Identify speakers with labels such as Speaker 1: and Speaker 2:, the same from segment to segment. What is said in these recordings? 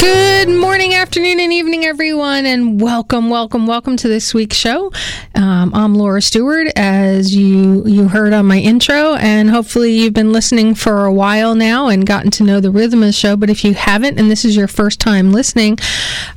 Speaker 1: Good morning, afternoon, and evening, everyone, and welcome, welcome, welcome to this week's show. Um, I'm Laura Stewart, as you you heard on my intro, and hopefully you've been listening for a while now and gotten to know the rhythm of the show. But if you haven't, and this is your first time listening,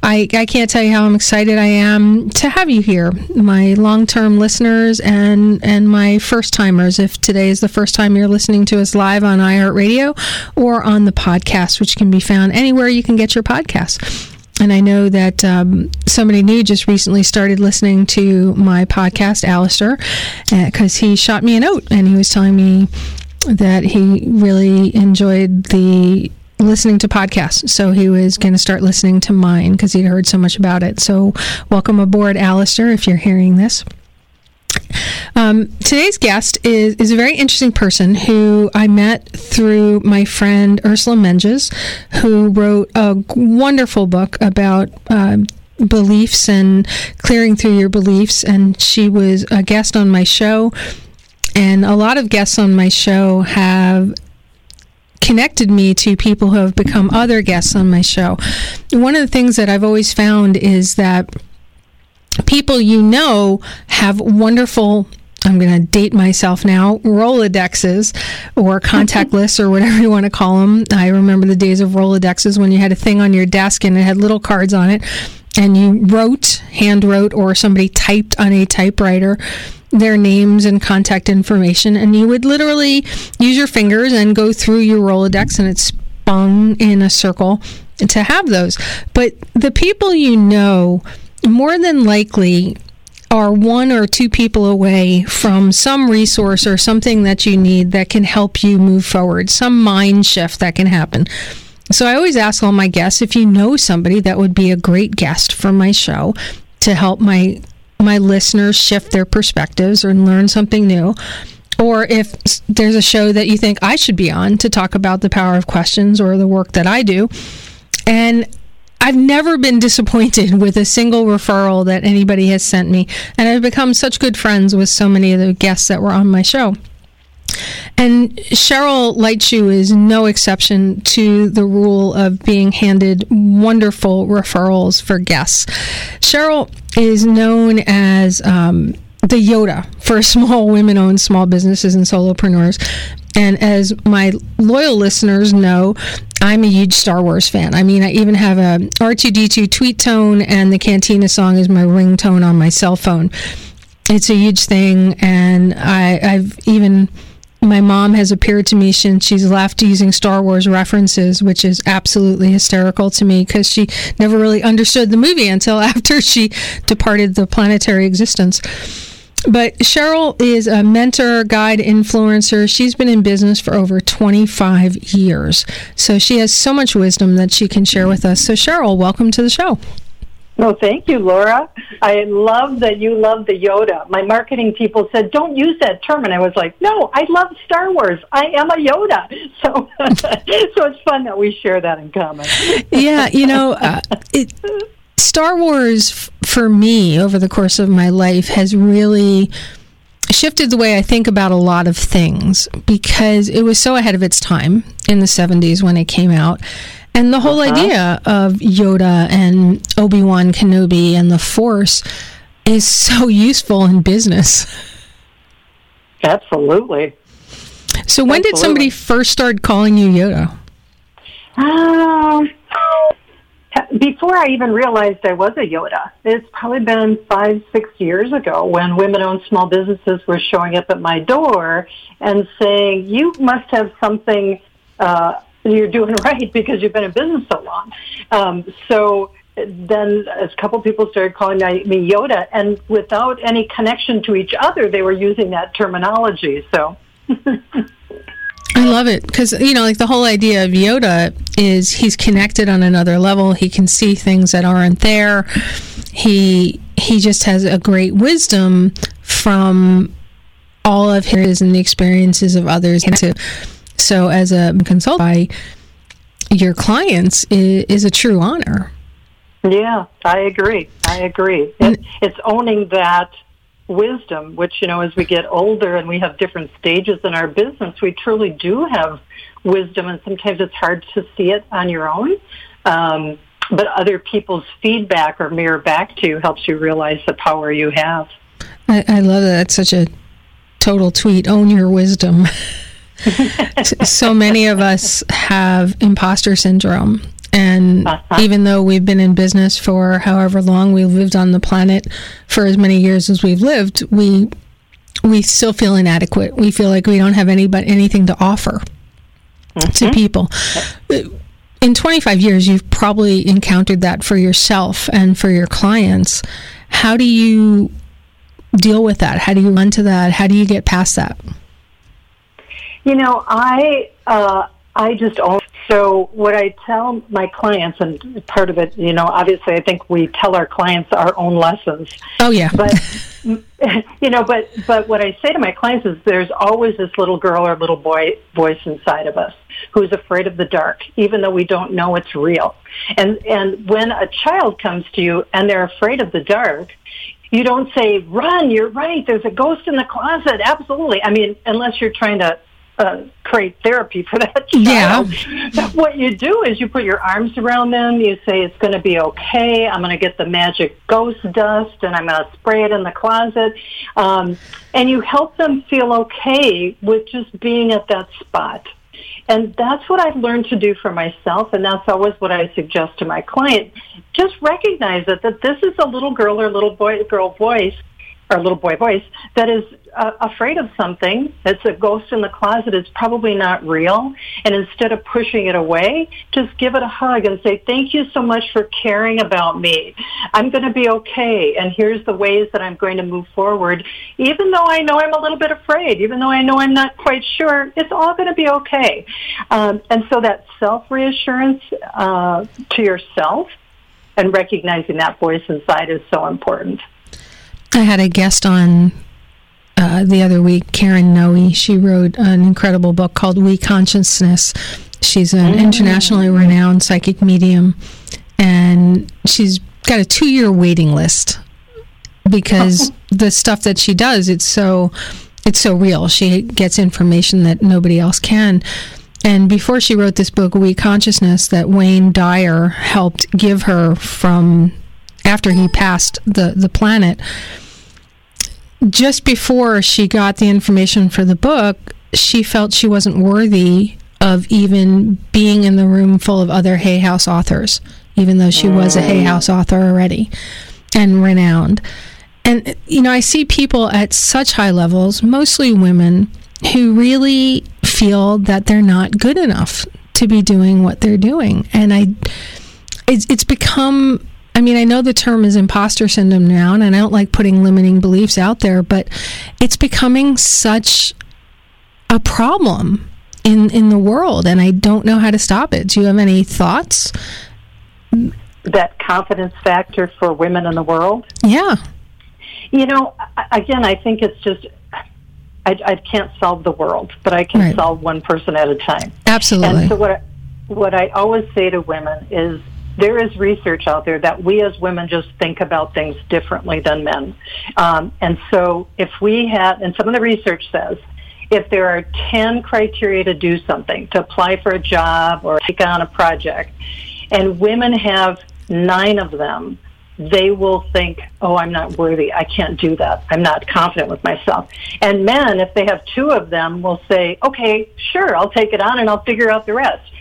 Speaker 1: I, I can't tell you how I'm excited I am to have you here, my long-term listeners and and my first timers. If today is the first time you're listening to us live on iHeartRadio or on the podcast, which can be found anywhere you can get your podcast podcasts. And I know that um, somebody new just recently started listening to my podcast, Alistair, because uh, he shot me a note and he was telling me that he really enjoyed the listening to podcasts. So he was going to start listening to mine because he'd heard so much about it. So welcome aboard, Alistair, if you're hearing this. Um, today's guest is, is a very interesting person who I met through my friend Ursula Mentjes, who wrote a wonderful book about. Uh, beliefs and clearing through your beliefs and she was a guest on my show and a lot of guests on my show have connected me to people who have become other guests on my show. One of the things that I've always found is that people you know have wonderful I'm going to date myself now, Rolodexes or contact lists or whatever you want to call them. I remember the days of Rolodexes when you had a thing on your desk and it had little cards on it and you wrote, hand wrote, or somebody typed on a typewriter their names and contact information. And you would literally use your fingers and go through your Rolodex and it spun in a circle to have those. But the people you know, more than likely are one or two people away from some resource or something that you need that can help you move forward, some mind shift that can happen. So I always ask all my guests if you know somebody that would be a great guest for my show to help my my listeners shift their perspectives or learn something new or if there's a show that you think I should be on to talk about the power of questions or the work that I do. And I've never been disappointed with a single referral that anybody has sent me. And I've become such good friends with so many of the guests that were on my show. And Cheryl Lightshoe is no exception to the rule of being handed wonderful referrals for guests. Cheryl is known as um, the Yoda for small women owned small businesses and solopreneurs. And as my loyal listeners know, I'm a huge Star Wars fan. I mean, I even have a R2D2 tweet tone, and the Cantina song is my ringtone on my cell phone. It's a huge thing, and I, I've even my mom has appeared to me since she's left using Star Wars references, which is absolutely hysterical to me because she never really understood the movie until after she departed the planetary existence. But Cheryl is a mentor, guide, influencer. She's been in business for over 25 years. So she has so much wisdom that she can share with us. So, Cheryl, welcome to the show.
Speaker 2: No, thank you, Laura. I love that you love the Yoda. My marketing people said, "Don't use that term," and I was like, "No, I love Star Wars. I am a Yoda." So, so it's fun that we share that in common.
Speaker 1: yeah, you know, uh, it, Star Wars for me over the course of my life has really shifted the way I think about a lot of things because it was so ahead of its time in the 70s when it came out. And the whole uh-huh. idea of Yoda and Obi Wan Kenobi and the Force is so useful in business.
Speaker 2: Absolutely.
Speaker 1: So, when Absolutely. did somebody first start calling you Yoda?
Speaker 2: Um, before I even realized I was a Yoda, it's probably been five, six years ago when women-owned small businesses were showing up at my door and saying, "You must have something uh, you're doing right because you've been in business so long." Um, so then a couple people started calling me Yoda, and without any connection to each other, they were using that terminology. So.
Speaker 1: I love it because you know, like the whole idea of Yoda is he's connected on another level. He can see things that aren't there. He he just has a great wisdom from all of his and the experiences of others. So, as a consultant, I your clients is, is a true honor.
Speaker 2: Yeah, I agree. I agree. It, it's owning that wisdom, which, you know, as we get older and we have different stages in our business, we truly do have wisdom, and sometimes it's hard to see it on your own. Um, but other people's feedback or mirror back to you helps you realize the power you have.
Speaker 1: I, I love that. That's such a total tweet. Own your wisdom. so many of us have imposter syndrome. And uh-huh. even though we've been in business for however long we've lived on the planet for as many years as we've lived, we we still feel inadequate. We feel like we don't have any but anything to offer mm-hmm. to people. In 25 years, you've probably encountered that for yourself and for your clients. How do you deal with that? How do you run to that? How do you get past that?
Speaker 2: You know, I uh, I just own. So what I tell my clients, and part of it, you know, obviously, I think we tell our clients our own lessons.
Speaker 1: Oh yeah.
Speaker 2: But you know, but but what I say to my clients is, there's always this little girl or little boy voice inside of us who's afraid of the dark, even though we don't know it's real. And and when a child comes to you and they're afraid of the dark, you don't say, "Run! You're right. There's a ghost in the closet." Absolutely. I mean, unless you're trying to uh, create therapy for that child. Yeah. What you do is you put your arms around them. You say it's going to be okay. I'm going to get the magic ghost dust and I'm going to spray it in the closet. Um, and you help them feel okay with just being at that spot. And that's what I've learned to do for myself, and that's always what I suggest to my client. Just recognize it that this is a little girl or little boy girl voice or little boy voice that is uh, afraid of something that's a ghost in the closet is probably not real. And instead of pushing it away just give it a hug and say thank you so much for caring about me. I'm going to be okay. And here's the ways that i'm going to move forward. Even though i know i'm a little bit afraid even though i know i'm not quite sure it's all going to be okay. Um, and so that self reassurance uh, to yourself and recognizing that voice inside is so important
Speaker 1: I had a guest on uh, the other week, Karen Noe. She wrote an incredible book called We Consciousness. She's an mm. internationally renowned psychic medium, and she's got a two year waiting list because the stuff that she does, it's so it's so real. She gets information that nobody else can. And before she wrote this book, We Consciousness, that Wayne Dyer helped give her from after he passed the, the planet, just before she got the information for the book, she felt she wasn't worthy of even being in the room full of other Hay House authors, even though she was a Hay mm. House author already and renowned. And, you know, I see people at such high levels, mostly women, who really feel that they're not good enough to be doing what they're doing. And I, it's, it's become I mean, I know the term is imposter syndrome now, and I don't like putting limiting beliefs out there, but it's becoming such a problem in in the world, and I don't know how to stop it. Do you have any thoughts?
Speaker 2: That confidence factor for women in the world.
Speaker 1: Yeah.
Speaker 2: You know, again, I think it's just I, I can't solve the world, but I can right. solve one person at a time.
Speaker 1: Absolutely.
Speaker 2: And so what I, what I always say to women is there is research out there that we as women just think about things differently than men. Um, and so if we have, and some of the research says, if there are 10 criteria to do something, to apply for a job or take on a project, and women have nine of them, they will think, oh, I'm not worthy. I can't do that. I'm not confident with myself. And men, if they have two of them, will say, okay, sure, I'll take it on and I'll figure out the rest.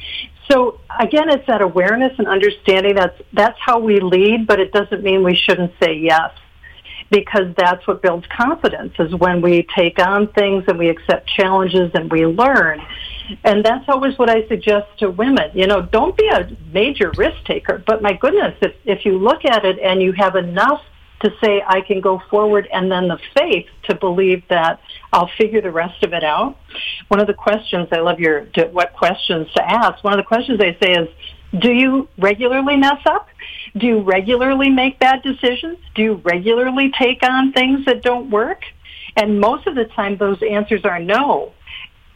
Speaker 2: So again, it's that awareness and understanding that's that's how we lead, but it doesn't mean we shouldn't say yes because that's what builds confidence is when we take on things and we accept challenges and we learn. And that's always what I suggest to women. You know, don't be a major risk taker, but my goodness, if, if you look at it and you have enough to say I can go forward and then the faith to believe that I'll figure the rest of it out. One of the questions, I love your what questions to ask. One of the questions they say is, do you regularly mess up? Do you regularly make bad decisions? Do you regularly take on things that don't work? And most of the time those answers are no.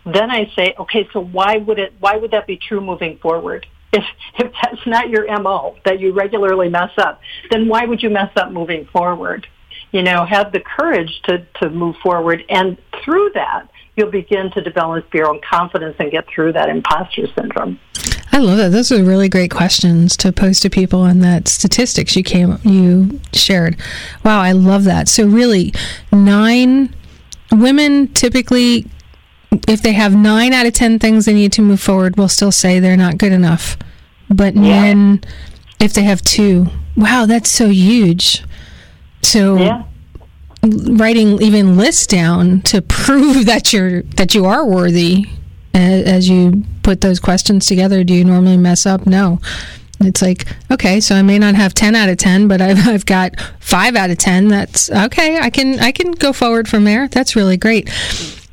Speaker 2: Then I say, okay, so why would it, why would that be true moving forward? If, if that's not your MO, that you regularly mess up, then why would you mess up moving forward? You know, have the courage to, to move forward. And through that, you'll begin to develop your own confidence and get through that imposter syndrome.
Speaker 1: I love that. Those are really great questions to pose to people, and that statistics you came you shared. Wow, I love that. So really, nine women typically, if they have nine out of ten things they need to move forward, will still say they're not good enough. But yeah. men, if they have two, wow, that's so huge. So. Yeah writing even lists down to prove that you're that you are worthy as you put those questions together do you normally mess up no it's like okay so i may not have 10 out of 10 but i've, I've got 5 out of 10 that's okay i can i can go forward from there that's really great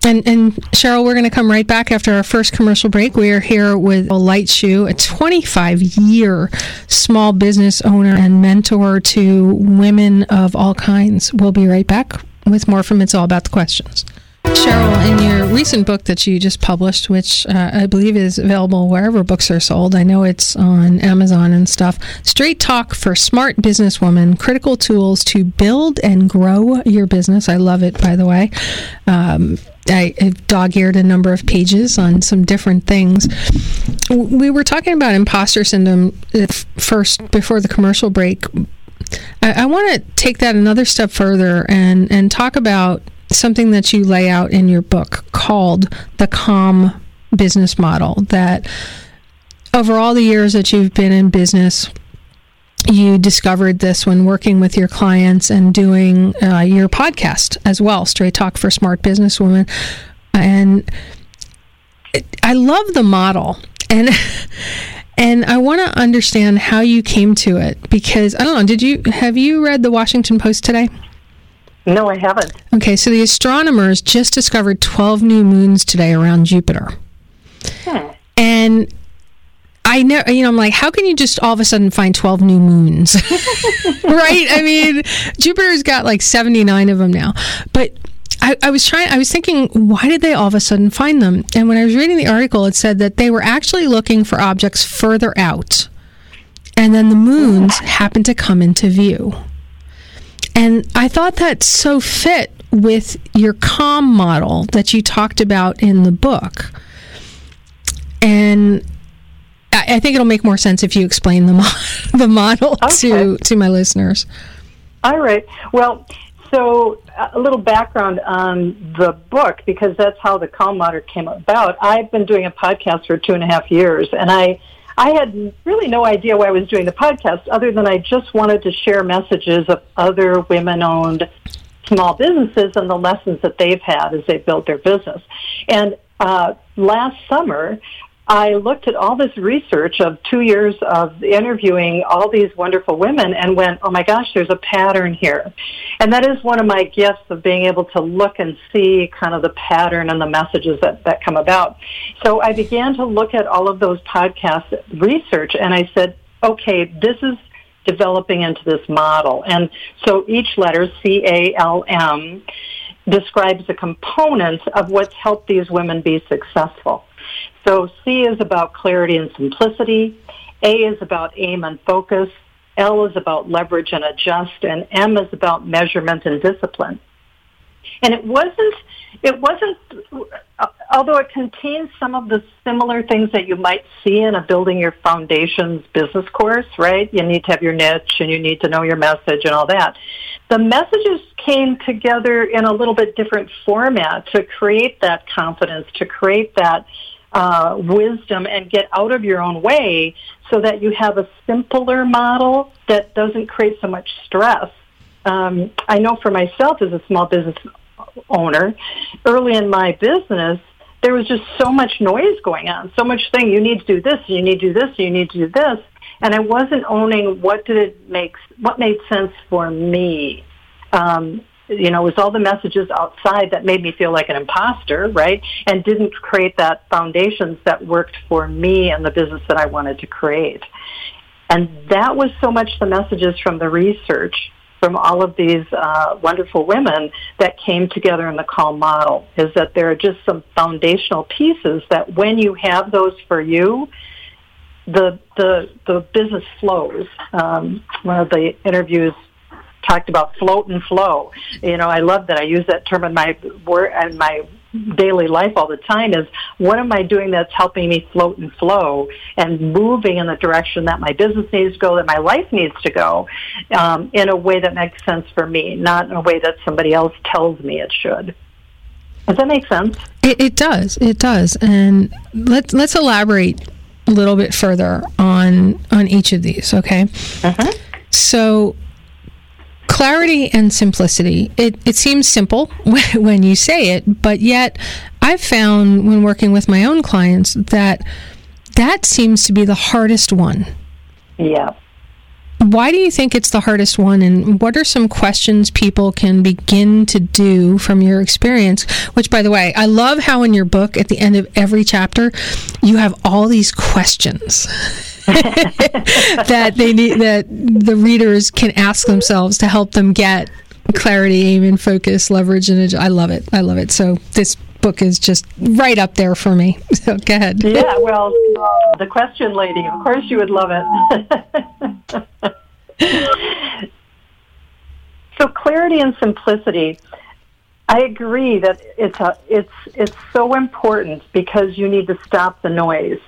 Speaker 1: and, and Cheryl, we're going to come right back after our first commercial break. We are here with a light shoe, a 25 year small business owner and mentor to women of all kinds. We'll be right back with more from It's All About the Questions. Cheryl, in your recent book that you just published, which uh, I believe is available wherever books are sold, I know it's on Amazon and stuff. Straight Talk for Smart Businesswoman Critical Tools to Build and Grow Your Business. I love it, by the way. Um, I have dog eared a number of pages on some different things. We were talking about imposter syndrome uh, first before the commercial break. I, I want to take that another step further and, and talk about something that you lay out in your book called the calm business model that over all the years that you've been in business you discovered this when working with your clients and doing uh, your podcast as well straight talk for smart businesswomen and it, i love the model and and i want to understand how you came to it because i don't know did you have you read the washington post today
Speaker 2: no, I haven't.
Speaker 1: Okay, so the astronomers just discovered 12 new moons today around Jupiter. Hmm. And I know, you know, I'm like, how can you just all of a sudden find 12 new moons? right? I mean, Jupiter's got like 79 of them now. But I, I, was trying, I was thinking, why did they all of a sudden find them? And when I was reading the article, it said that they were actually looking for objects further out. And then the moons happened to come into view. And I thought that so fit with your calm model that you talked about in the book. And I, think it'll make more sense if you explain the, mo- the model okay. to, to my listeners.
Speaker 2: All right. Well, so a little background on the book because that's how the calm model came about. I've been doing a podcast for two and a half years, and I I had really no idea why I was doing the podcast other than I just wanted to share messages of other women owned small businesses and the lessons that they've had as they built their business. And uh, last summer, I looked at all this research of two years of interviewing all these wonderful women and went, oh my gosh, there's a pattern here. And that is one of my gifts of being able to look and see kind of the pattern and the messages that, that come about. So I began to look at all of those podcast research and I said, okay, this is developing into this model. And so each letter, C-A-L-M, describes the components of what's helped these women be successful. So C is about clarity and simplicity. A is about aim and focus. L is about leverage and adjust. And M is about measurement and discipline. And it wasn't, it wasn't, although it contains some of the similar things that you might see in a building your foundations business course, right? You need to have your niche and you need to know your message and all that. The messages came together in a little bit different format to create that confidence, to create that uh, wisdom and get out of your own way so that you have a simpler model that doesn't create so much stress. Um, I know for myself as a small business owner, early in my business, there was just so much noise going on, so much thing. You need to do this, you need to do this, you need to do this, and I wasn't owning what did it make, what made sense for me. Um, you know, it was all the messages outside that made me feel like an imposter, right? And didn't create that foundations that worked for me and the business that I wanted to create. And that was so much the messages from the research from all of these uh, wonderful women that came together in the calm model is that there are just some foundational pieces that when you have those for you, the the the business flows. Um, one of the interviews talked about float and flow. You know, I love that. I use that term in my work and my daily life all the time is what am I doing that's helping me float and flow and moving in the direction that my business needs to go, that my life needs to go, um, in a way that makes sense for me, not in a way that somebody else tells me it should. Does that make sense?
Speaker 1: It, it does. It does. And let's let's elaborate a little bit further on on each of these. Okay.
Speaker 2: Uh-huh.
Speaker 1: So clarity and simplicity. It, it seems simple when you say it, but yet I've found when working with my own clients that that seems to be the hardest one.
Speaker 2: Yeah.
Speaker 1: Why do you think it's the hardest one, and what are some questions people can begin to do from your experience? Which, by the way, I love how in your book, at the end of every chapter, you have all these questions. that they need that the readers can ask themselves to help them get clarity, aim, and focus, leverage, and I love it. I love it. So this book is just right up there for me. So go ahead.
Speaker 2: Yeah, well, the question lady, of course you would love it. so clarity and simplicity. I agree that it's a, it's it's so important because you need to stop the noise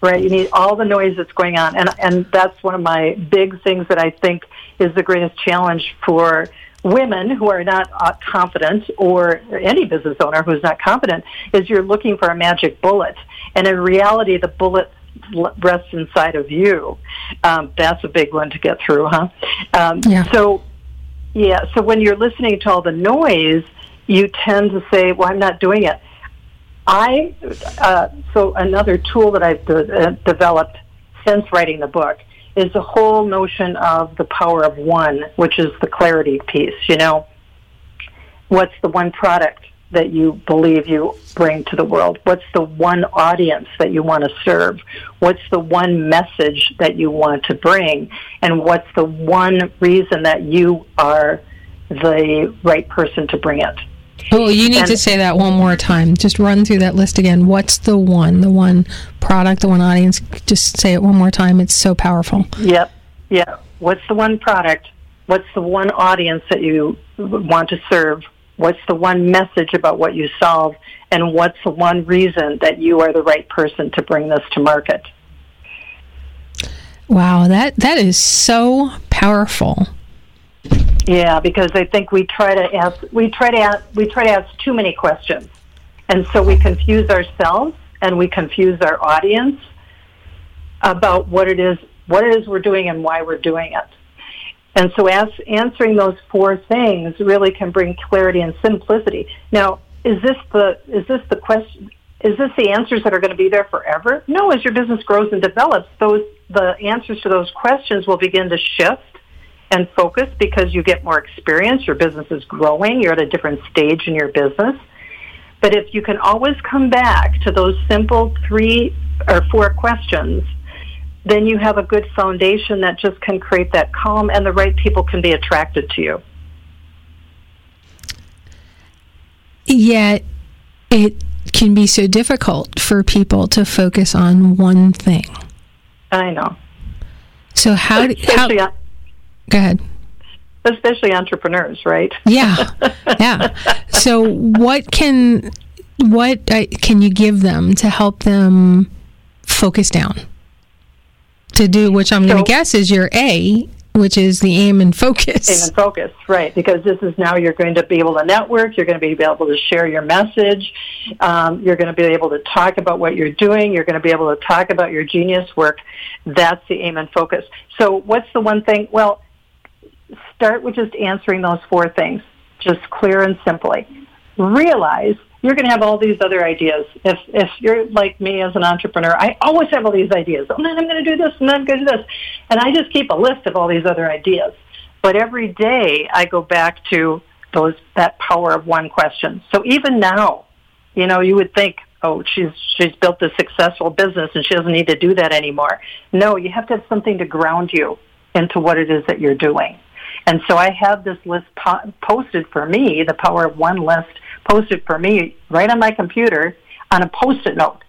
Speaker 2: right? You need all the noise that's going on, and and that's one of my big things that I think is the greatest challenge for women who are not uh, confident or any business owner who's not confident is you're looking for a magic bullet. And in reality the bullet rests inside of you. Um, that's a big one to get through huh? Um, yeah. so yeah so when you're listening to all the noise you tend to say well i'm not doing it I uh, so another tool that I've de- uh, developed since writing the book is the whole notion of the power of one, which is the clarity piece. You know, what's the one product that you believe you bring to the world? What's the one audience that you want to serve? What's the one message that you want to bring? And what's the one reason that you are the right person to bring it?
Speaker 1: Oh, you need and, to say that one more time. Just run through that list again. What's the one, the one product, the one audience? Just say it one more time. It's so powerful.
Speaker 2: Yep. Yeah. What's the one product? What's the one audience that you want to serve? What's the one message about what you solve? And what's the one reason that you are the right person to bring this to market?
Speaker 1: Wow, that that is so powerful.
Speaker 2: Yeah, because I think we try to ask we try to ask, we try to ask too many questions, and so we confuse ourselves and we confuse our audience about what it is what it is we're doing and why we're doing it. And so, as, answering those four things really can bring clarity and simplicity. Now, is this the is this the question? Is this the answers that are going to be there forever? No. As your business grows and develops, those the answers to those questions will begin to shift and focus because you get more experience, your business is growing, you're at a different stage in your business. But if you can always come back to those simple three or four questions, then you have a good foundation that just can create that calm and the right people can be attracted to you.
Speaker 1: Yet it can be so difficult for people to focus on one thing.
Speaker 2: I know.
Speaker 1: So how do how, Go ahead.
Speaker 2: Especially entrepreneurs, right?
Speaker 1: yeah, yeah. So, what can what uh, can you give them to help them focus down? To do which I'm so, going to guess is your A, which is the aim and focus.
Speaker 2: Aim and focus, right? Because this is now you're going to be able to network. You're going to be able to share your message. Um, you're going to be able to talk about what you're doing. You're going to be able to talk about your genius work. That's the aim and focus. So, what's the one thing? Well start with just answering those four things, just clear and simply. Realize you're going to have all these other ideas. If if you're like me as an entrepreneur, I always have all these ideas. And then I'm going to do this, and then I'm going to do this, and I just keep a list of all these other ideas. But every day I go back to those that power of one question. So even now, you know, you would think, oh, she's she's built a successful business and she doesn't need to do that anymore. No, you have to have something to ground you into what it is that you're doing. And so I have this list po- posted for me, the Power of One list posted for me right on my computer on a post-it note.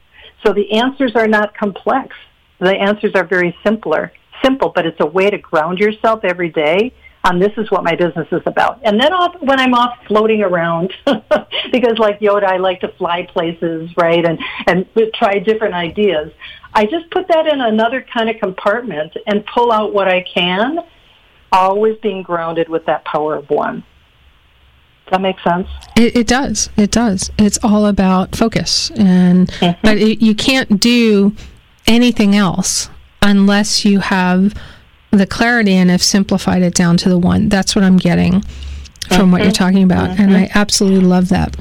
Speaker 2: So the answers are not complex. The answers are very simpler, simple, but it's a way to ground yourself every day on this is what my business is about. And then off, when I'm off floating around, because like Yoda, I like to fly places, right, and and try different ideas. I just put that in another kind of compartment and pull out what I can, always being grounded with that power of one. Does that make sense?
Speaker 1: It, it does. It does. It's all about focus, and mm-hmm. but it, you can't do anything else unless you have the clarity and have simplified it down to the one. That's what I'm getting from mm-hmm. what you're mm-hmm. talking about, mm-hmm. and I absolutely love that.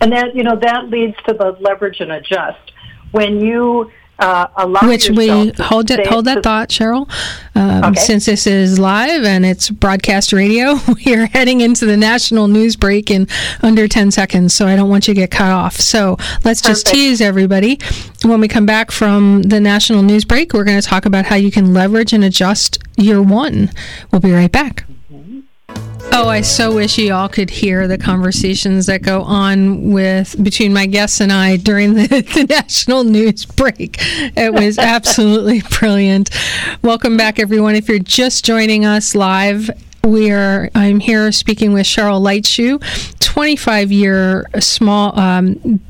Speaker 2: And that you know that leads to the leverage and adjust. When you uh,
Speaker 1: Which we hold it, hold that thought, Cheryl. Um, okay. Since this is live and it's broadcast radio, we are heading into the national news break in under 10 seconds, so I don't want you to get cut off. So let's Perfect. just tease everybody. When we come back from the national news break, we're going to talk about how you can leverage and adjust your one. We'll be right back. Oh, I so wish you all could hear the conversations that go on with between my guests and I during the, the national news break. It was absolutely brilliant. Welcome back, everyone. If you're just joining us live, we are. I'm here speaking with Cheryl Lightshoe, 25 year small um,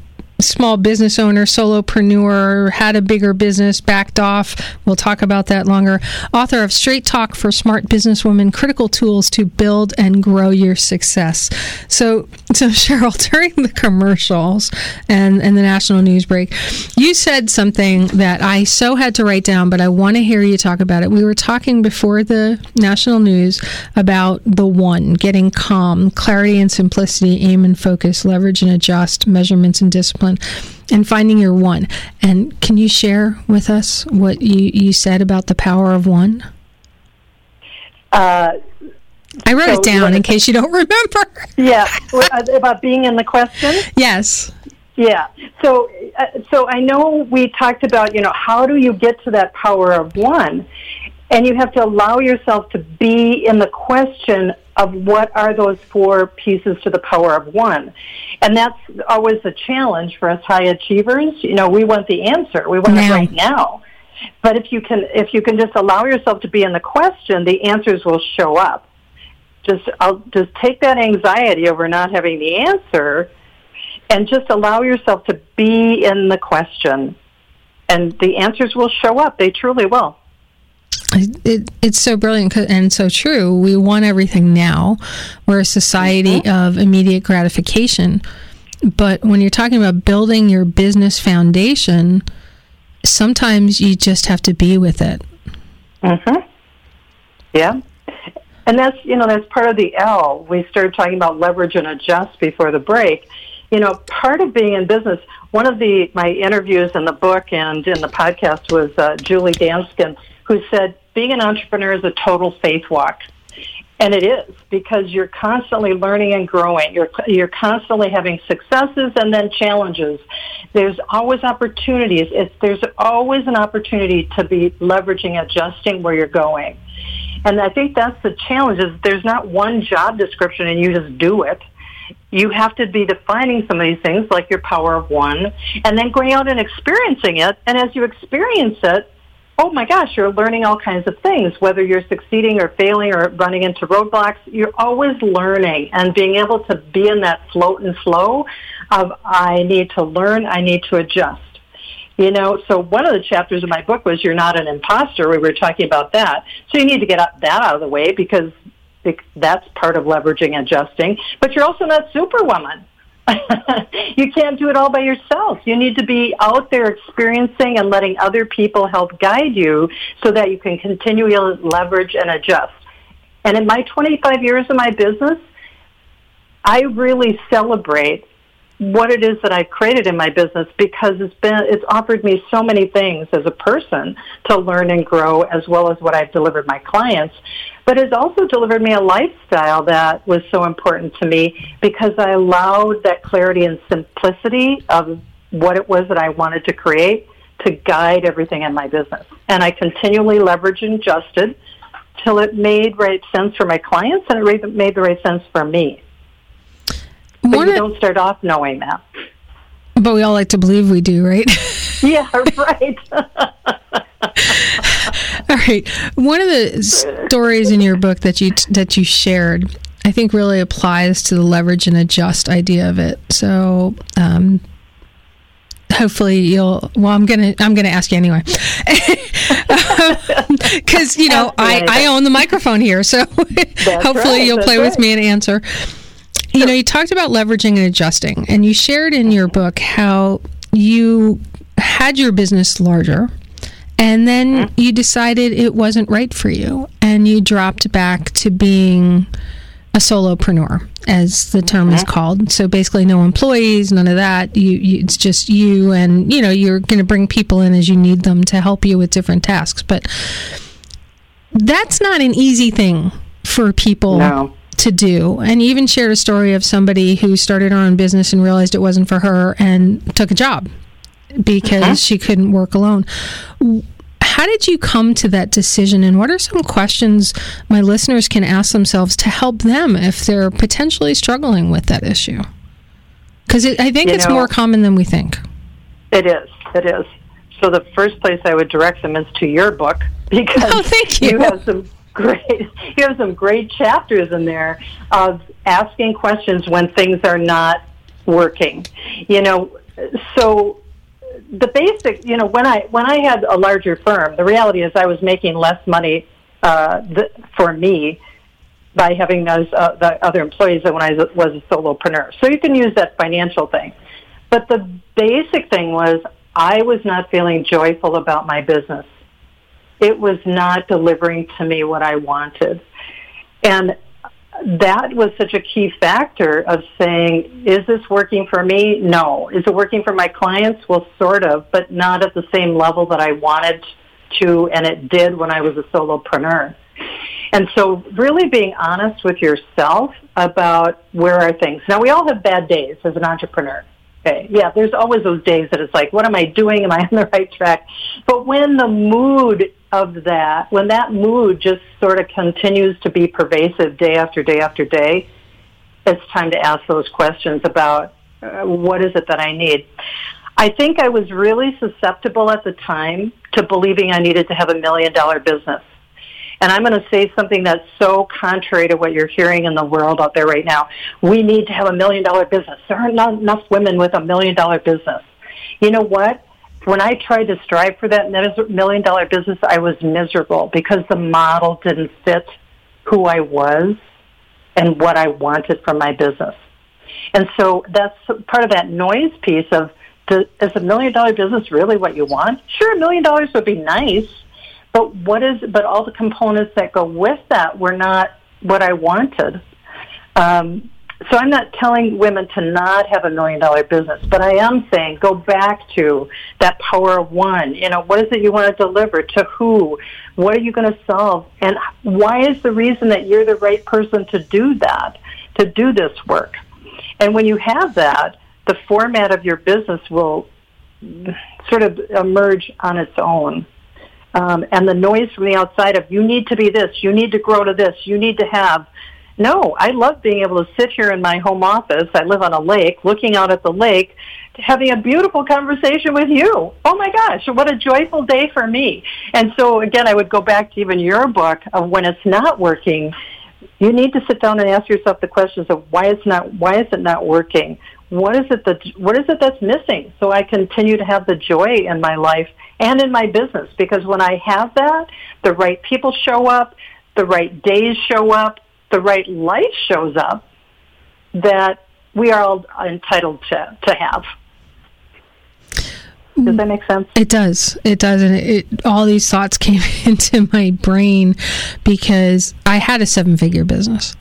Speaker 1: small business owner, solopreneur, had a bigger business, backed off. We'll talk about that longer. Author of Straight Talk for Smart Businesswomen Critical Tools to Build and Grow Your Success. So, so Cheryl, during the commercials and, and the national news break, you said something that I so had to write down, but I want to hear you talk about it. We were talking before the national news about the one, getting calm, clarity and simplicity, aim and focus, leverage and adjust, measurements and discipline discipline and finding your one. And can you share with us what you, you said about the power of one? Uh, I wrote so it down in case you don't remember.
Speaker 2: yeah, uh, about being in the question.
Speaker 1: Yes.
Speaker 2: Yeah. So, uh, so I know we talked about you know how do you get to that power of one, and you have to allow yourself to be in the question of what are those four pieces to the power of one. And that's always a challenge for us high achievers. You know, we want the answer. We want now. it right now. But if you can if you can just allow yourself to be in the question, the answers will show up. Just I'll just take that anxiety over not having the answer and just allow yourself to be in the question. And the answers will show up. They truly will.
Speaker 1: It, it's so brilliant and so true. We want everything now. We're a society mm-hmm. of immediate gratification. But when you're talking about building your business foundation, sometimes you just have to be with it.
Speaker 2: Mhm. Yeah. And that's, you know, that's part of the L. We started talking about leverage and adjust before the break. You know, part of being in business, one of the my interviews in the book and in the podcast was uh, Julie Danskin, who said being an entrepreneur is a total faith walk. And it is because you're constantly learning and growing. You're you're constantly having successes and then challenges. There's always opportunities. It's, there's always an opportunity to be leveraging, adjusting where you're going. And I think that's the challenge is there's not one job description and you just do it. You have to be defining some of these things like your power of one and then going out and experiencing it. And as you experience it, oh my gosh, you're learning all kinds of things, whether you're succeeding or failing or running into roadblocks, you're always learning and being able to be in that float and flow of I need to learn, I need to adjust. You know, so one of the chapters of my book was You're Not an Imposter. We were talking about that. So you need to get that out of the way because that's part of leveraging adjusting. But you're also not superwoman. you can't do it all by yourself. You need to be out there experiencing and letting other people help guide you so that you can continually leverage and adjust. And in my 25 years of my business, I really celebrate what it is that I've created in my business because it's been it's offered me so many things as a person to learn and grow as well as what I've delivered my clients but it's also delivered me a lifestyle that was so important to me because I allowed that clarity and simplicity of what it was that I wanted to create to guide everything in my business. And I continually leveraged and adjusted till it made right sense for my clients and it made the right sense for me. But you don't start off knowing that.
Speaker 1: But we all like to believe we do, right?
Speaker 2: yeah, right.
Speaker 1: all right. One of the stories in your book that you that you shared, I think, really applies to the leverage and adjust idea of it. So. Um, hopefully you'll well i'm gonna i'm gonna ask you anyway because you know I, I own the microphone here so hopefully
Speaker 2: right,
Speaker 1: you'll play
Speaker 2: right.
Speaker 1: with me and answer you know you talked about leveraging and adjusting and you shared in your book how you had your business larger and then mm-hmm. you decided it wasn't right for you and you dropped back to being a solopreneur as the term is mm-hmm. called. So basically no employees none of that. You, you it's just you and you know you're going to bring people in as you need them to help you with different tasks. But that's not an easy thing for people
Speaker 2: No.
Speaker 1: To do. And even shared a story of somebody who started her own business and realized it wasn't for her and took a job because uh-huh. she couldn't work alone. How did you come to that decision? And what are some questions my listeners can ask themselves to help them if they're potentially struggling with that issue? Because I think
Speaker 2: You
Speaker 1: it's
Speaker 2: know-
Speaker 1: more common than we think.
Speaker 2: It is. It is. So the first place I would direct them is to your book oh, because
Speaker 1: Oh, thank you.
Speaker 2: have some great you have some great chapters in there of asking questions when things are not working. You know, so the basic, you know, when I when I had a larger firm, the reality is I was making less money uh, th- for me by having those uh, the other employees than when I was a solopreneur. So you can use that financial thing. But the basic thing was I was not feeling joyful about my business. It was not delivering to me what I wanted. And that was such a key factor of saying, is this working for me? No. Is it working for my clients? Well, sort of, but not at the same level that I wanted to, and it did when I was a solopreneur. And so really being honest with yourself about where are things. Now we all have bad days as an entrepreneur. Okay. Yeah, there's always those days that it's like, what am I doing? Am I on the right track? But when the mood of that, when that mood just sort of continues to be pervasive day after day after day, it's time to ask those questions about uh, what is it that I need. I think I was really susceptible at the time to believing I needed to have a million dollar business. And I'm going to say something that's so contrary to what you're hearing in the world out there right now. We need to have a million dollar business. There are not enough women with a million dollar business. You know what? When I tried to strive for that million dollar business, I was miserable because the model didn't fit who I was and what I wanted from my business. And so that's part of that noise piece of, the, is a million dollar business really what you want? Sure, a million dollars would be nice, but what is, but all the components that go with that were not what I wanted. Um, so I'm not telling women to not have a million dollar business, but I am saying go back to that power of one. You know, what is it you want to deliver to who? What are you going to solve? And why is the reason that you're the right person to do that, to do this work? And when you have that, the format of your business will sort of emerge on its own. Um, and the noise from the outside of you need to be this, you need to grow to this, you need to have. No, I love being able to sit here in my home office. I live on a lake, looking out at the lake, having a beautiful conversation with you. Oh my gosh, what a joyful day for me. And so again, I would go back to even your book of when it's not working. You need to sit down and ask yourself the questions of why it's not, why is it not working? What is it that, what is it that's missing? So I continue to have the joy in my life and in my business because when I have that, the right people show up, the right days show up, the right life shows up that we are all entitled to, to have. Does that make sense?
Speaker 1: It does. It does. And it, it, all these thoughts came into my brain because I had a seven figure business.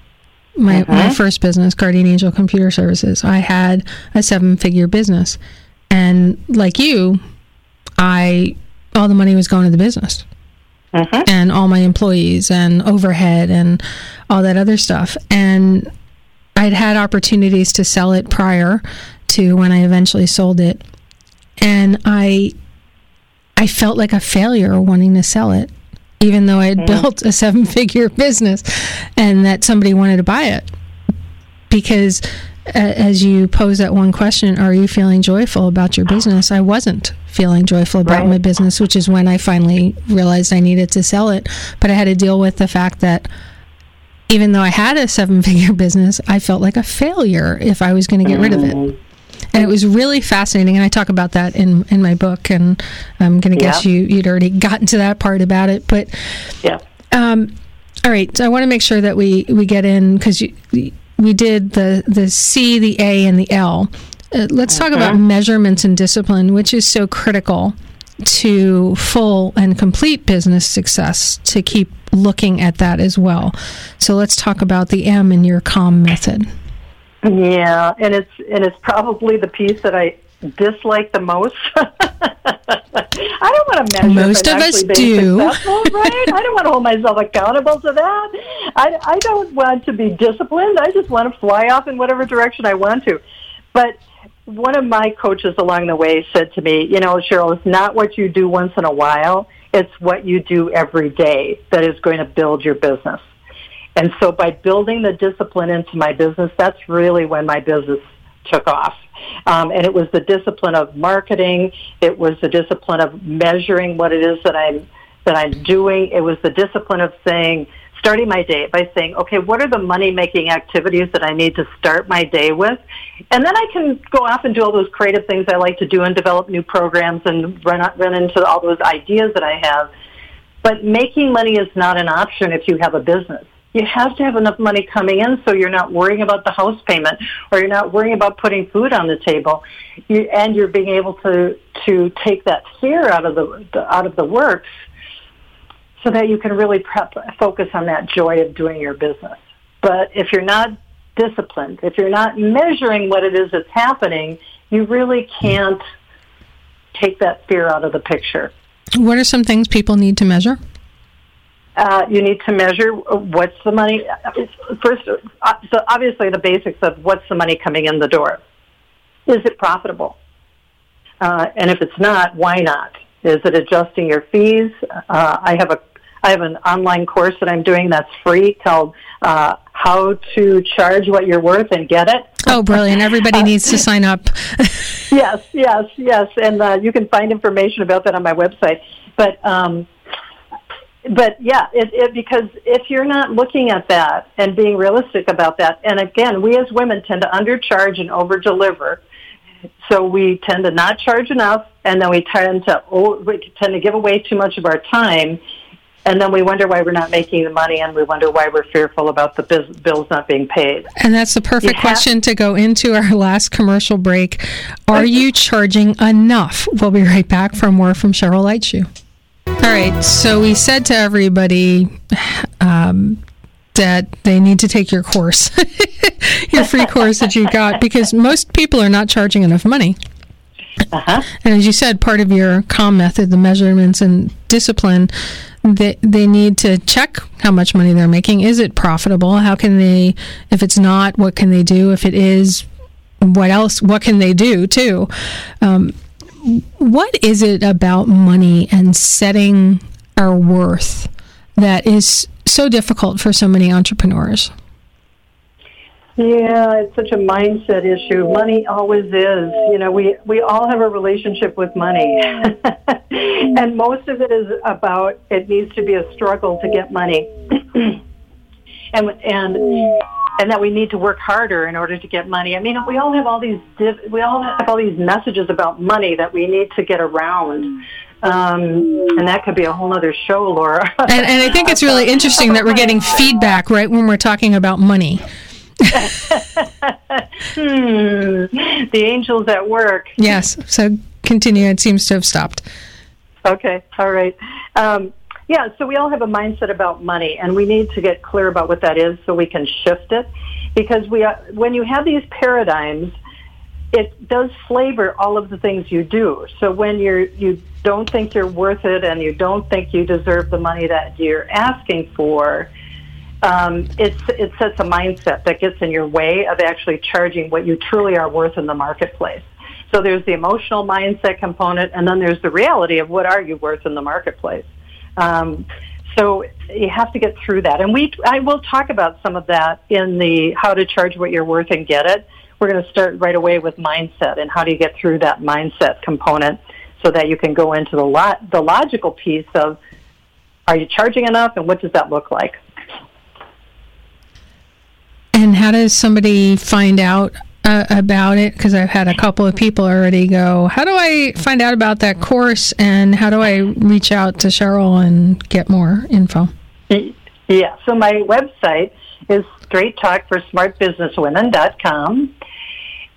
Speaker 1: My, my mm-hmm. first business, Guardian Angel Computer Services, I had a seven figure business. And like you, I, all the money was going to the business Mm-hmm. and all my employees and overhead and all that other stuff. And I'd had opportunities to sell it prior to when I eventually sold it. And I I felt like a failure wanting to sell it, even though I had mm. built a seven figure business and that somebody wanted to buy it. Because as you pose that one question, are you feeling joyful about your business? I wasn't feeling joyful about
Speaker 2: Right.
Speaker 1: my business, which is when I finally realized I needed to sell it. But I had to deal with the fact that even though I had a seven figure business, I felt like a failure if I was going to get rid of it. And it was really fascinating. And I talk about that in, in my book. And I'm going to guess
Speaker 2: Yeah.
Speaker 1: you, you'd already gotten to that part about it. But
Speaker 2: Yeah.
Speaker 1: um, all right, so I want to make sure that we we get in because we did the the C, the A, and the L. Uh, let's talk about measurements and discipline, which is so critical to full and complete business success. To keep looking at that as well. So let's talk about the M in your CALM method.
Speaker 2: Yeah, and it's and it's probably the piece that I dislike the most. I don't want to measure.
Speaker 1: Most of us do.
Speaker 2: right? I don't want to hold myself accountable to that. I, I don't want to be disciplined. I just want to fly off in whatever direction I want to. But one of my coaches along the way said to me, you know, Cheryl, it's not what you do once in a while. It's what you do every day that is going to build your business. And so by building the discipline into my business, that's really when my business took off. Um, and it was the discipline of marketing. It was the discipline of measuring what it is that I'm that I'm doing. It was the discipline of saying, starting my day by saying, okay, what are the money making activities that I need to start my day with? And then I can go off and do all those creative things I like to do and develop new programs and run run into all those ideas that I have. But making money is not an option if you have a business. You have to have enough money coming in so you're not worrying about the house payment or you're not worrying about putting food on the table. You, and you're being able to, to take that fear out of the, the out of the works so that you can really prep, focus on that joy of doing your business. But if you're not disciplined, if you're not measuring what it is that's happening, you really can't take that fear out of the picture.
Speaker 1: What are some things people need to measure?
Speaker 2: Uh, you need to measure what's the money. First, uh, so obviously the basics of what's the money coming in the door. Is it profitable? Uh, and if it's not, why not? Is it adjusting your fees? Uh, I have a I have an online course that I'm doing that's free called uh, "How to Charge What You're Worth and Get It."
Speaker 1: Oh, brilliant! Everybody needs to sign up.
Speaker 2: yes, yes, yes, and uh, you can find information about that on my website. But um, but yeah, it, it, because if you're not looking at that and being realistic about that, and again, we as women tend to undercharge and overdeliver. So we tend to not charge enough, and then we tend to oh, we tend to give away too much of our time, and then we wonder why we're not making the money, and we wonder why we're fearful about the biz- bills not being paid.
Speaker 1: And that's the perfect
Speaker 2: You have-
Speaker 1: question to go into our last commercial break. Are you charging enough? We'll be right back for more from Cheryl Leitschuh. All right, so we said to everybody um, that they need to take your course, your free course that you got, because most people are not charging enough money.
Speaker 2: Uh-huh.
Speaker 1: And as you said, part of your CALM method, the measurements and discipline, they, they need to check how much money they're making. Is it profitable? How can they, if it's not, what can they do? If it is, what else, what can they do too? Um, what is it about money and setting our worth that is so difficult for so many entrepreneurs?
Speaker 2: Yeah, it's such a mindset issue. Money always is. You know, we we all have a relationship with money, and most of it is about it needs to be a struggle to get money, and and and that we need to work harder in order to get money. I mean, we all have all these div- we all have all these messages about money that we need to get around. Um, and that could be a whole other show, Laura.
Speaker 1: And, and I think it's really interesting that we're getting feedback right when we're talking about money.
Speaker 2: hmm, the angels at work.
Speaker 1: Yes. So continue. It seems to have stopped.
Speaker 2: Okay, all right. Um, yeah, so we all have a mindset about money, and we need to get clear about what that is so we can shift it. Because we, are, when you have these paradigms, it does flavor all of the things you do. So when you're you don't think you're worth it, and you don't think you deserve the money that you're asking for, um, it's, it sets a mindset that gets in your way of actually charging what you truly are worth in the marketplace. So there's the emotional mindset component, and then there's the reality of what are you worth in the marketplace. Um, so you have to get through that, and we I will talk about some of that in the how to charge what you're worth and get it. We're going to start right away with mindset and how do you get through that mindset component so that you can go into the lot the logical piece of are you charging enough and what does that look like?
Speaker 1: And how does somebody find out uh, about it? Because I've had a couple of people already go, How do I find out about that course? And how do I reach out to Cheryl and get more info?
Speaker 2: Yeah, so my website is straighttalkforsmartbusinesswomen.com.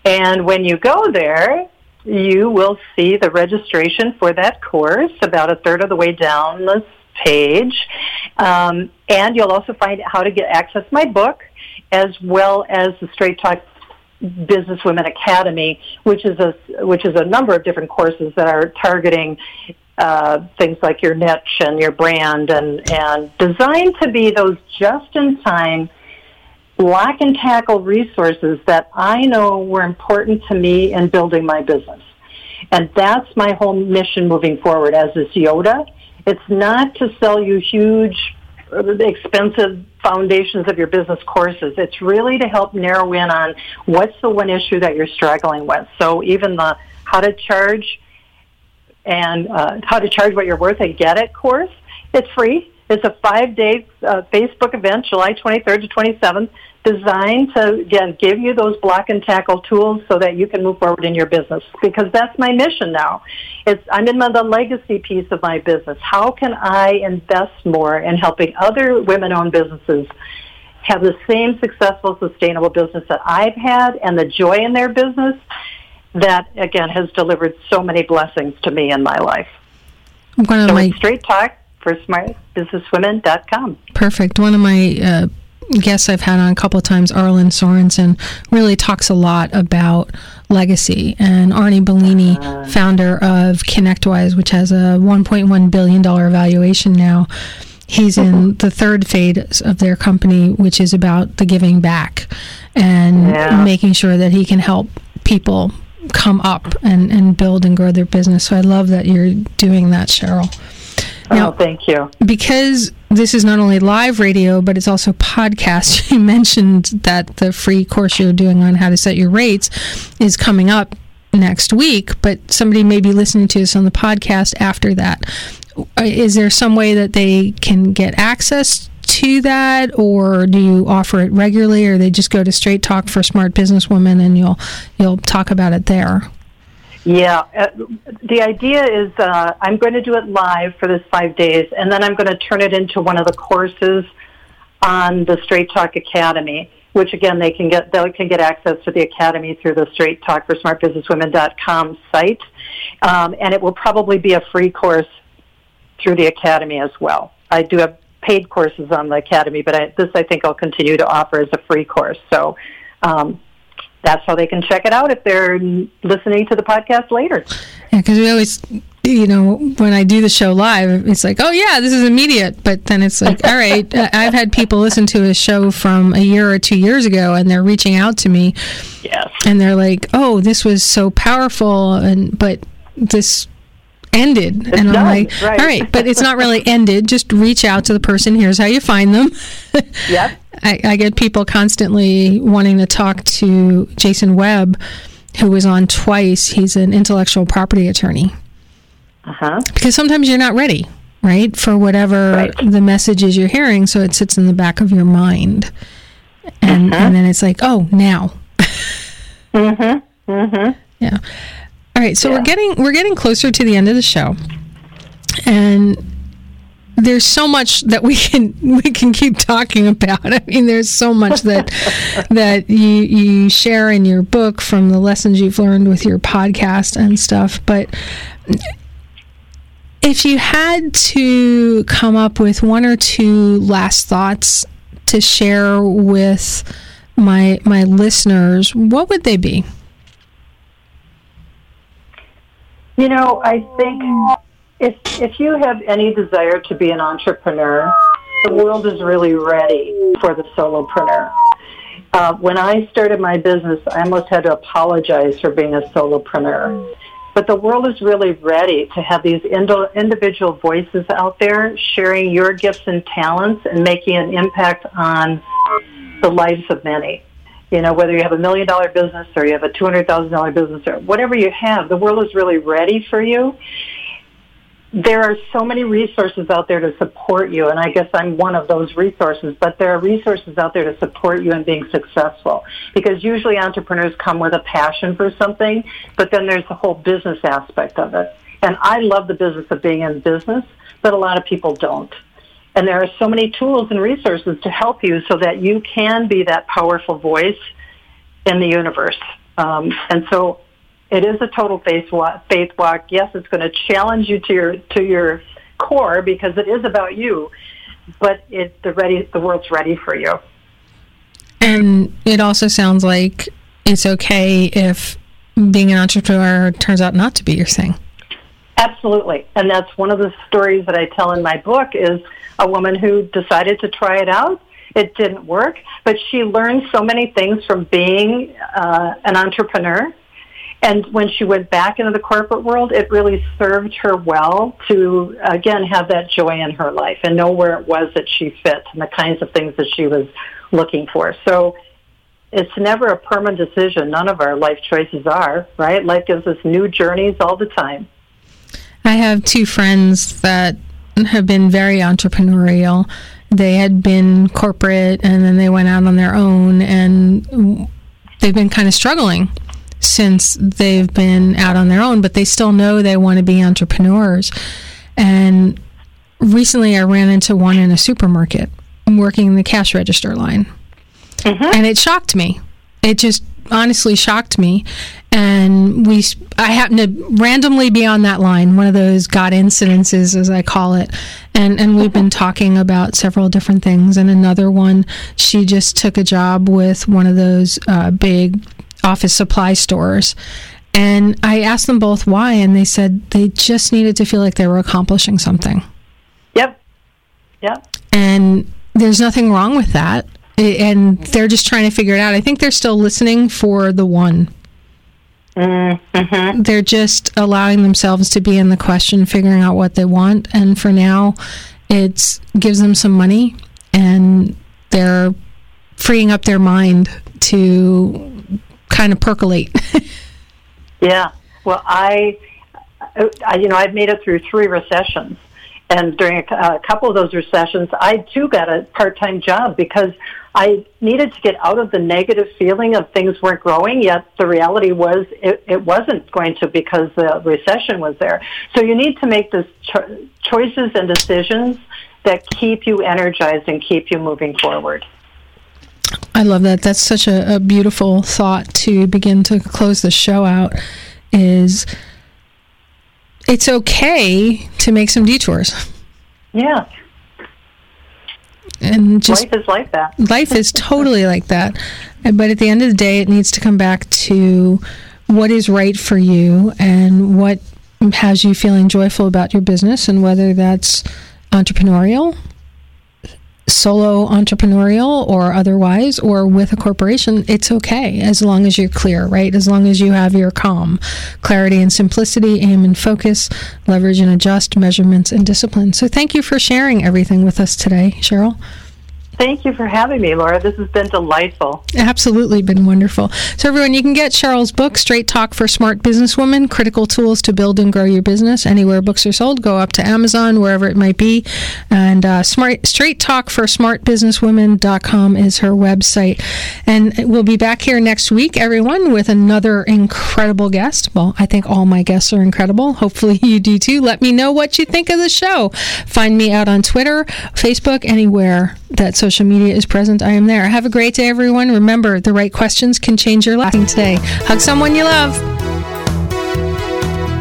Speaker 2: And when you go there, you will see the registration for that course about a third of the way down the page. Um, and you'll also find how to get access to my book as well as the Straight Talk Businesswomen Academy, which is a which is a number of different courses that are targeting uh, things like your niche and your brand and and designed to be those just in time block and tackle resources that I know were important to me in building my business. And that's my whole mission moving forward as this Yoda. It's not to sell you huge, expensive foundations of your business courses. It's really to help narrow in on what's the one issue that you're struggling with. So even the how to charge and uh, how to charge what you're worth and get it course, it's free. It's a five day uh, Facebook event, July 23rd to 27th designed to again give you those block and tackle tools so that you can move forward in your business. Because that's my mission now. It's i'm in the legacy piece of my business. How can i invest more in helping other women owned businesses have the same successful sustainable business that i've had and the joy in their business that again has delivered so many blessings to me in my life?
Speaker 1: One of
Speaker 2: so
Speaker 1: my
Speaker 2: straight talk for smartbusinesswomen.com
Speaker 1: perfect one of my uh, guests I've had on a couple of times, Arlin Sorensen, really talks a lot about legacy. And Arnie Bellini, uh, founder of ConnectWise, which has a $1.1 billion valuation now, he's in the third phase of their company, which is about the giving back and yeah. making sure that he can help people come up and, and build and grow their business. So I love that you're doing that, Cheryl.
Speaker 2: Now, oh, thank you.
Speaker 1: Because this is not only live radio, but it's also podcast. You mentioned that the free course you're doing on how to set your rates is coming up next week, but somebody may be listening to this on the podcast after that. Uh, there some way that they can get access to that, or do you offer it regularly, or they just go to Straight Talk for Smart Businesswomen and you'll you'll talk about it there?
Speaker 2: Yeah, uh, the idea is uh, I'm going to do it live for this five days, and then I'm going to turn it into one of the courses on the Straight Talk Academy, which again they can get they can get access to the academy through the Straight Talk for SmartBusinessWomen.com site, um, and it will probably be a free course through the academy as well. I do have paid courses on the academy, but I, this I think I'll continue to offer as a free course. So. Um, that's how they can check it out if they're listening to the podcast later.
Speaker 1: Yeah, because we always, you know, when I do the show live, it's like, oh yeah, this is immediate. But then it's like, all right, I've had people listen to a show from a year or two years ago, and they're reaching out to me.
Speaker 2: Yes.
Speaker 1: And they're like, oh, this was so powerful, and but this ended
Speaker 2: it's
Speaker 1: and i'm
Speaker 2: done,
Speaker 1: like
Speaker 2: right.
Speaker 1: all right but it's not really ended just reach out to the person here's how you find them
Speaker 2: yep
Speaker 1: I, I get people constantly wanting to talk to Jason Webb, who was on twice. He's an intellectual property attorney.
Speaker 2: Uh-huh.
Speaker 1: Because sometimes you're not ready, right, for whatever
Speaker 2: right.
Speaker 1: the message is you're hearing, so it sits in the back of your mind. And, uh-huh. and then it's like, oh, now.
Speaker 2: mm-hmm. Mm-hmm.
Speaker 1: Yeah. All right, so yeah. we're getting we're getting closer to the end of the show. And there's so much that we can we can keep talking about. I mean, there's so much that that you you share in your book from the lessons you've learned with your podcast and stuff. But if you had to come up with one or two last thoughts to share with my my listeners, what would they be?
Speaker 2: You know, I think if if you have any desire to be an entrepreneur, the world is really ready for the solopreneur. Uh, when I started my business, I almost had to apologize for being a solopreneur. But the world is really ready to have these individual voices out there sharing your gifts and talents and making an impact on the lives of many. You know, whether you have a million dollar business or you have a $200,000 business or whatever you have, the world is really ready for you. There are so many resources out there to support you, and I guess I'm one of those resources, but there are resources out there to support you in being successful. Because usually entrepreneurs come with a passion for something, but then there's the whole business aspect of it. And I love the business of being in business, but a lot of people don't. And there are so many tools and resources to help you so that you can be that powerful voice in the universe. Um, and so it is a total faith walk, faith walk. Yes, it's going to challenge you to your to your core because it is about you, but it the ready the world's ready for you.
Speaker 1: And it also sounds like it's okay if being an entrepreneur turns out not to be your thing.
Speaker 2: Absolutely. And that's one of the stories that I tell in my book is a woman who decided to try it out. It didn't work, but she learned so many things from being uh, an entrepreneur. And when she went back into the corporate world, it really served her well to, again, have that joy in her life and know where it was that she fit and the kinds of things that she was looking for. So it's never a permanent decision. None of our life choices are, right? Life gives us new journeys all the time.
Speaker 1: I have two friends that have been very entrepreneurial. They had been corporate and then they went out on their own and they've been kind of struggling since they've been out on their own, but they still know they want to be entrepreneurs. And recently I ran into one in a supermarket working in the cash register line. Mm-hmm. And it shocked me. It just honestly shocked me. And we, I happened to randomly be on that line, one of those God incidences, as I call it. And, and we've been talking about several different things. And another one, she just took a job with one of those uh, big office supply stores. And I asked them both why, and they said they just needed to feel like they were accomplishing something.
Speaker 2: Yep. Yep.
Speaker 1: And there's nothing wrong with that and they're just trying to figure it out. I think they're still listening for the one.
Speaker 2: Mm-hmm.
Speaker 1: They're just allowing themselves to be in the question, figuring out what they want, and for now, it gives them some money, and they're freeing up their mind to kind of percolate.
Speaker 2: yeah. Well, I, I, you know, I've made it through three recessions, and during a, a couple of those recessions, I too got a part-time job because I needed to get out of the negative feeling of things weren't growing, yet the reality was it, it wasn't going to because the recession was there. So you need to make those cho- choices and decisions that keep you energized and keep you moving forward.
Speaker 1: I love that. That's such a, a beautiful thought to begin to close the show out is it's okay to make some detours.
Speaker 2: Yeah
Speaker 1: and just
Speaker 2: life is like that.
Speaker 1: life is totally like that. But at the end of the day, it needs to come back to what is right for you and what has you feeling joyful about your business, and whether that's entrepreneurial, solo entrepreneurial, or otherwise, or with a corporation, it's okay as long as you're clear, right? As long as you have your calm, clarity and simplicity, aim and focus, leverage and adjust, measurements and discipline. So thank you for sharing everything with us today, Cheryl.
Speaker 2: Thank you for having me, Laura. This has been delightful.
Speaker 1: Absolutely been wonderful. So, everyone, you can get Cheryl's book, Straight Talk for Smart Businesswomen Critical Tools to Build and Grow Your Business. Anywhere books are sold, go up to Amazon, wherever it might be. And uh, smart, Straight Talk for Smart Businesswomen.com is her website. And we'll be back here next week, everyone, with another incredible guest. Well, I think all my guests are incredible. Hopefully, you do too. Let me know what you think of the show. Find me out on Twitter, Facebook, anywhere that social media is present, I am there. Have a great day, everyone. Remember, the right questions can change your life today. Hug someone you love.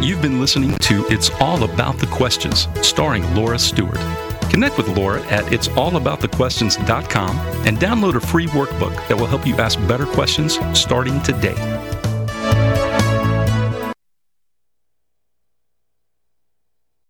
Speaker 3: You've been listening to It's All About the Questions, starring Laura Stewart. Connect with Laura at it'sallaboutthequestions.com and download a free workbook that will help you ask better questions starting today.